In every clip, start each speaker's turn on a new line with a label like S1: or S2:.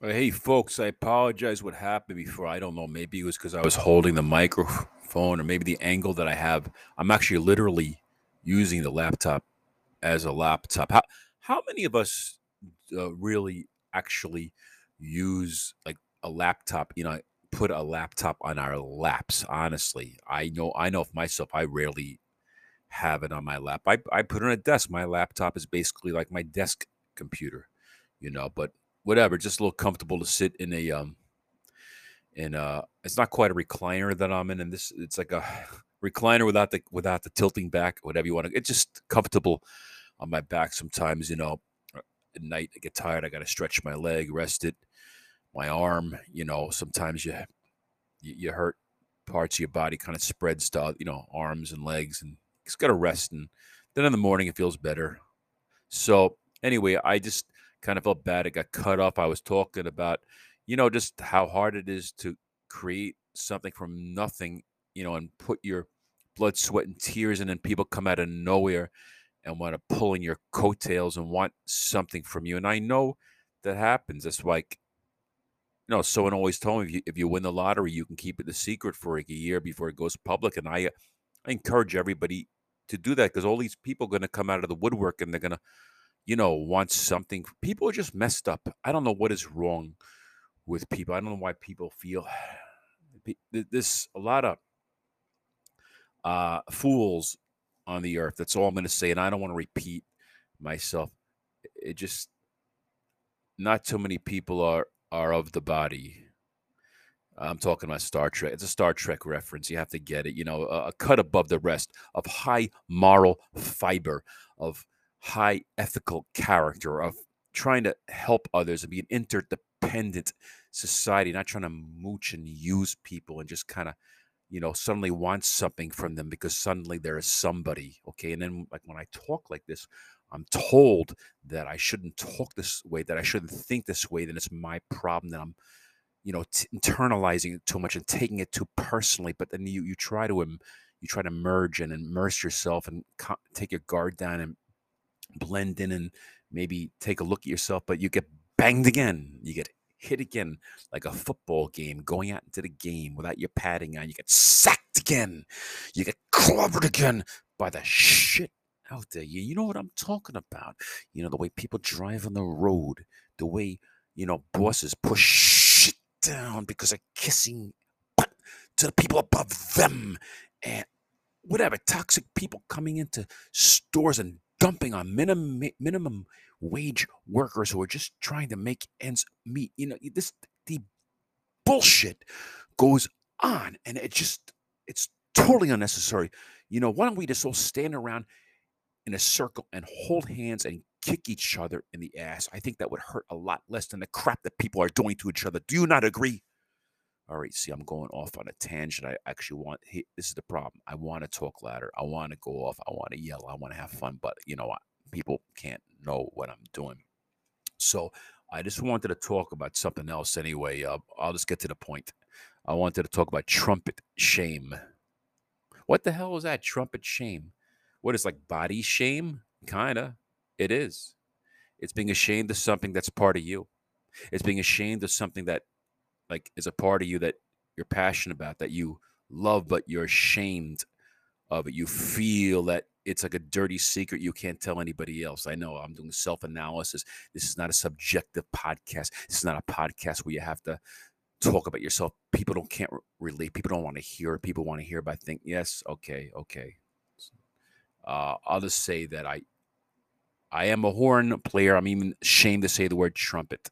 S1: Hey, folks, I apologize what happened before. I don't know. Maybe it was because I was holding the microphone or maybe the angle that I have. I'm actually literally using the laptop as a laptop. How, how many of us uh, really actually use like a laptop, you know, put a laptop on our laps? Honestly, I know, I know of myself, I rarely have it on my lap. I, I put it on a desk. My laptop is basically like my desk computer, you know, but whatever, just a little comfortable to sit in a um in uh it's not quite a recliner that I'm in, and this it's like a recliner without the without the tilting back, whatever you want to. It's just comfortable on my back sometimes, you know. uh, At night, I get tired. I got to stretch my leg, rest it, my arm. You know, sometimes you you, you hurt parts of your body, kind of spreads to you know arms and legs, and it's got to rest. And then in the morning, it feels better. So anyway, I just kind of felt bad. It got cut off. I was talking about, you know, just how hard it is to create something from nothing, you know, and put your blood, sweat, and tears, and then people come out of nowhere and want to pull in your coattails and want something from you. And I know that happens. It's like, you know, someone always told me if you, if you win the lottery, you can keep it a secret for like a year before it goes public. And I, I encourage everybody to do that because all these people are going to come out of the woodwork and they're going to you know, wants something. People are just messed up. I don't know what is wrong with people. I don't know why people feel this a lot of uh fools on the earth. That's all I'm going to say and I don't want to repeat myself. It just not too many people are are of the body. I'm talking about Star Trek. It's a Star Trek reference. You have to get it. You know, a, a cut above the rest of high moral fiber, of high ethical character, of trying to help others and be an interdependent society, not trying to mooch and use people and just kind of, you know, suddenly want something from them because suddenly there is somebody. Okay. And then, like, when I talk like this, I'm told that I shouldn't talk this way, that I shouldn't think this way, then it's my problem that I'm you know t- internalizing it too much and taking it too personally but then you you try to you try to merge and immerse yourself and co- take your guard down and blend in and maybe take a look at yourself but you get banged again. You get hit again like a football game going out into the game without your padding on. You get sacked again. You get clobbered again by the shit out there. You, you know what i'm talking about? You know the way people drive on the road the way you know bosses push shit down because they're kissing butt to the people above them. And whatever toxic people coming into stores and dumping on minimum minimum wage workers who are just trying to make ends meet you know this the bullshit goes on and it just it's totally unnecessary. You know why don't we just all stand around in a circle and hold hands and kick each other in the ass? I think that would hurt a lot less than the crap that people are doing to each other. Do you not agree all right, see, I'm going off on a tangent. I actually want, he- this is the problem. I want to talk louder. I want to go off. I want to yell. I want to have fun, but you know what? People can't know what I'm doing. So I just wanted to talk about something else anyway. Uh, I'll just get to the point. I wanted to talk about trumpet shame. What the hell is that? Trumpet shame. What is like body shame? Kinda. It is. It's being ashamed of something that's part of you. It's being ashamed of something that like is a part of you that you're passionate about, that you love, but you're ashamed of it. You feel that it's like a dirty secret you can't tell anybody else. I know I'm doing self analysis. This is not a subjective podcast. This is not a podcast where you have to talk about yourself. People don't can't re- relate. People don't want to hear. People want to hear about think Yes, okay, okay. Uh, I'll just say that I I am a horn player. I'm even ashamed to say the word trumpet,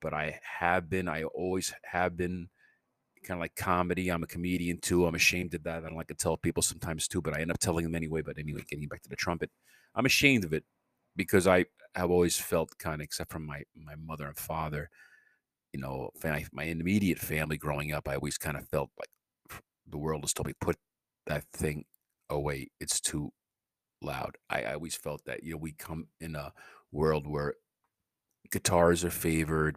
S1: but I have been. I always have been kind of like comedy. I'm a comedian too. I'm ashamed of that. I don't like to tell people sometimes too, but I end up telling them anyway. But anyway, getting back to the trumpet, I'm ashamed of it because I have always felt kind of, except from my my mother and father, you know, my, my immediate family growing up, I always kind of felt like the world has told me put that thing away. It's too loud. I, I always felt that you know we come in a world where guitars are favored,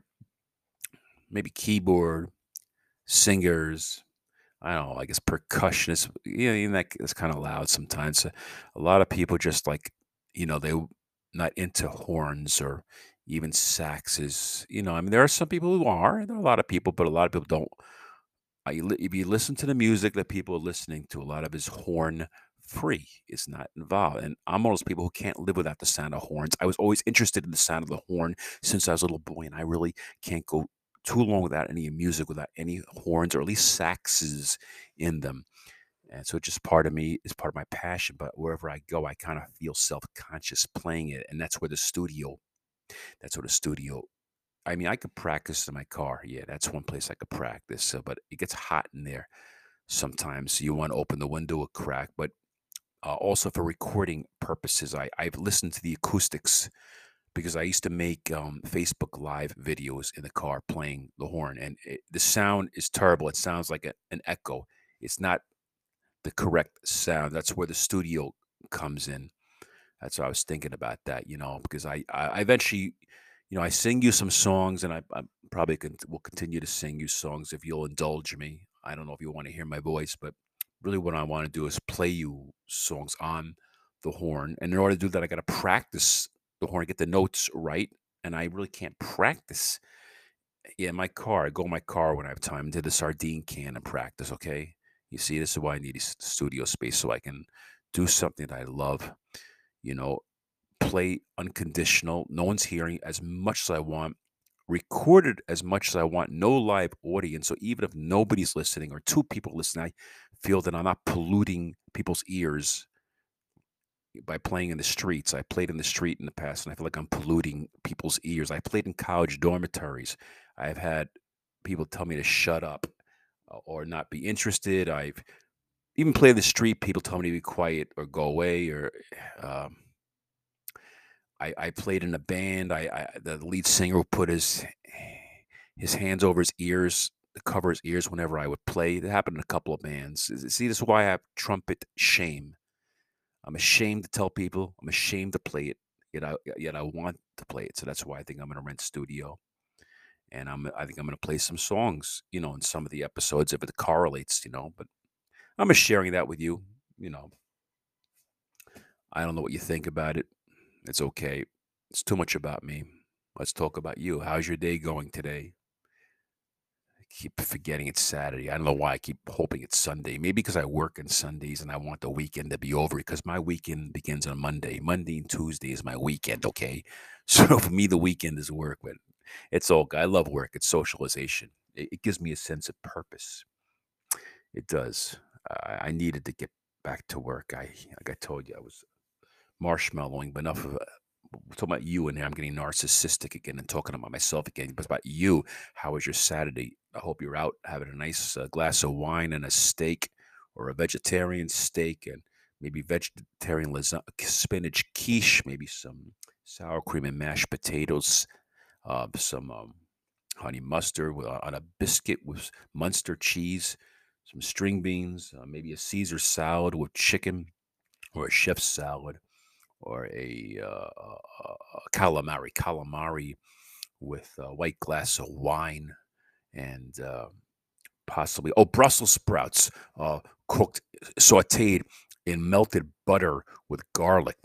S1: maybe keyboard singers I don't know, I guess percussionists, you know, even that is kind of loud sometimes. So a lot of people just like, you know, they not into horns or even saxes. You know, I mean, there are some people who are. There are a lot of people, but a lot of people don't. I, if you listen to the music that people are listening to, a lot of is horn free. It's not involved. And I'm one of those people who can't live without the sound of horns. I was always interested in the sound of the horn since I was a little boy, and I really can't go too long without any music, without any horns or at least saxes in them. And so just part of me is part of my passion. But wherever I go, I kind of feel self-conscious playing it. And that's where the studio, that's where the studio. I mean, I could practice in my car. Yeah, that's one place I could practice. So, but it gets hot in there sometimes. You want to open the window a crack. But uh, also for recording purposes, I, I've listened to the acoustics because I used to make um, Facebook Live videos in the car playing the horn, and it, the sound is terrible. It sounds like a, an echo. It's not the correct sound. That's where the studio comes in. That's what I was thinking about that, you know, because I, I eventually, you know, I sing you some songs, and I, I probably can, will continue to sing you songs if you'll indulge me. I don't know if you want to hear my voice, but really what I want to do is play you songs on the horn. And in order to do that, I got to practice the horn, get the notes right. And I really can't practice eh, in my car. I go in my car when I have time to the sardine can and practice. Okay. You see, this is why I need a studio space so I can do something that I love. You know, play unconditional. No one's hearing as much as I want. Recorded as much as I want. No live audience. So even if nobody's listening or two people listening, I feel that I'm not polluting people's ears by playing in the streets. I played in the street in the past, and I feel like I'm polluting people's ears. I played in college dormitories. I've had people tell me to shut up uh, or not be interested. I've even played in the street. People tell me to be quiet or go away. Or um, I, I played in a band. I, I the lead singer put his his hands over his ears to cover his ears whenever I would play. That happened in a couple of bands. See, this is why I have trumpet shame. I'm ashamed to tell people. I'm ashamed to play it. Yet I yet I want to play it. So that's why I think I'm gonna rent studio. And I'm I think I'm gonna play some songs, you know, in some of the episodes if it correlates, you know. But I'm just sharing that with you, you know. I don't know what you think about it. It's okay. It's too much about me. Let's talk about you. How's your day going today? Keep forgetting it's Saturday. I don't know why I keep hoping it's Sunday. Maybe because I work on Sundays and I want the weekend to be over because my weekend begins on Monday. Monday and Tuesday is my weekend, okay? So for me, the weekend is work, but it's all I love work. It's socialization. It, it gives me a sense of purpose. It does. Uh, I needed to get back to work. I, like I told you, I was marshmallowing, but enough of we're talking about you and I'm getting narcissistic again and talking about myself again. But about you, how was your Saturday? I hope you're out having a nice uh, glass of wine and a steak or a vegetarian steak and maybe vegetarian lasagna, spinach quiche, maybe some sour cream and mashed potatoes, uh, some um, honey mustard with, uh, on a biscuit with Munster cheese, some string beans, uh, maybe a Caesar salad with chicken or a chef's salad or a, uh, calamari, calamari with a white glass of wine and uh, possibly oh Brussels sprouts uh, cooked sautéed in melted butter with garlic.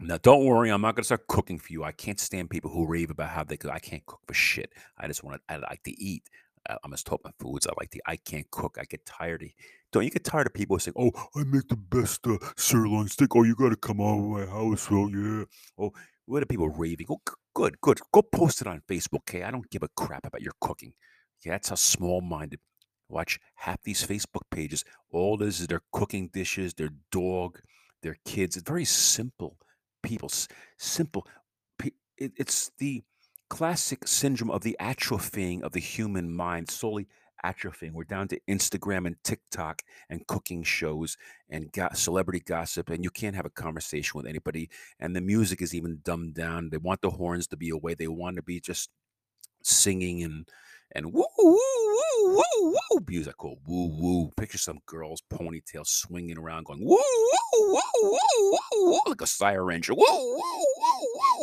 S1: Now, don't worry, I'm not going to start cooking for you. I can't stand people who rave about how they cook. I can't cook for shit. I just want to. I like to eat. I'm just talking about foods. I like to. I can't cook. I get tired. Of, don't you get tired of people saying, "Oh, I make the best uh, sirloin steak." Oh, you got to come over my house. Oh, yeah. Oh, what are people raving? Oh, good, good. Go post it on Facebook. Okay, I don't give a crap about your cooking. Yeah, that's how small-minded. Watch half these Facebook pages. All this is their cooking dishes, their dog, their kids. It's very simple. People, simple. It's the classic syndrome of the atrophying of the human mind, slowly atrophying. We're down to Instagram and TikTok and cooking shows and go- celebrity gossip, and you can't have a conversation with anybody. And the music is even dumbed down. They want the horns to be away. They want to be just singing and and woo woo woo woo woo music called woo woo. Picture some girls ponytail swinging around, going woo woo woo woo woo woo like a siren. Woo woo woo woo.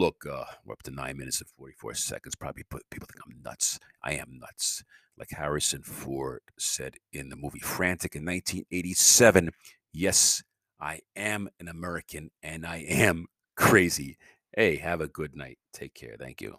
S1: Look, uh, we're up to nine minutes and forty-four seconds. Probably put, people think I'm nuts. I am nuts. Like Harrison Ford said in the movie Frantic in 1987. Yes, I am an American and I am crazy. Hey, have a good night. Take care. Thank you.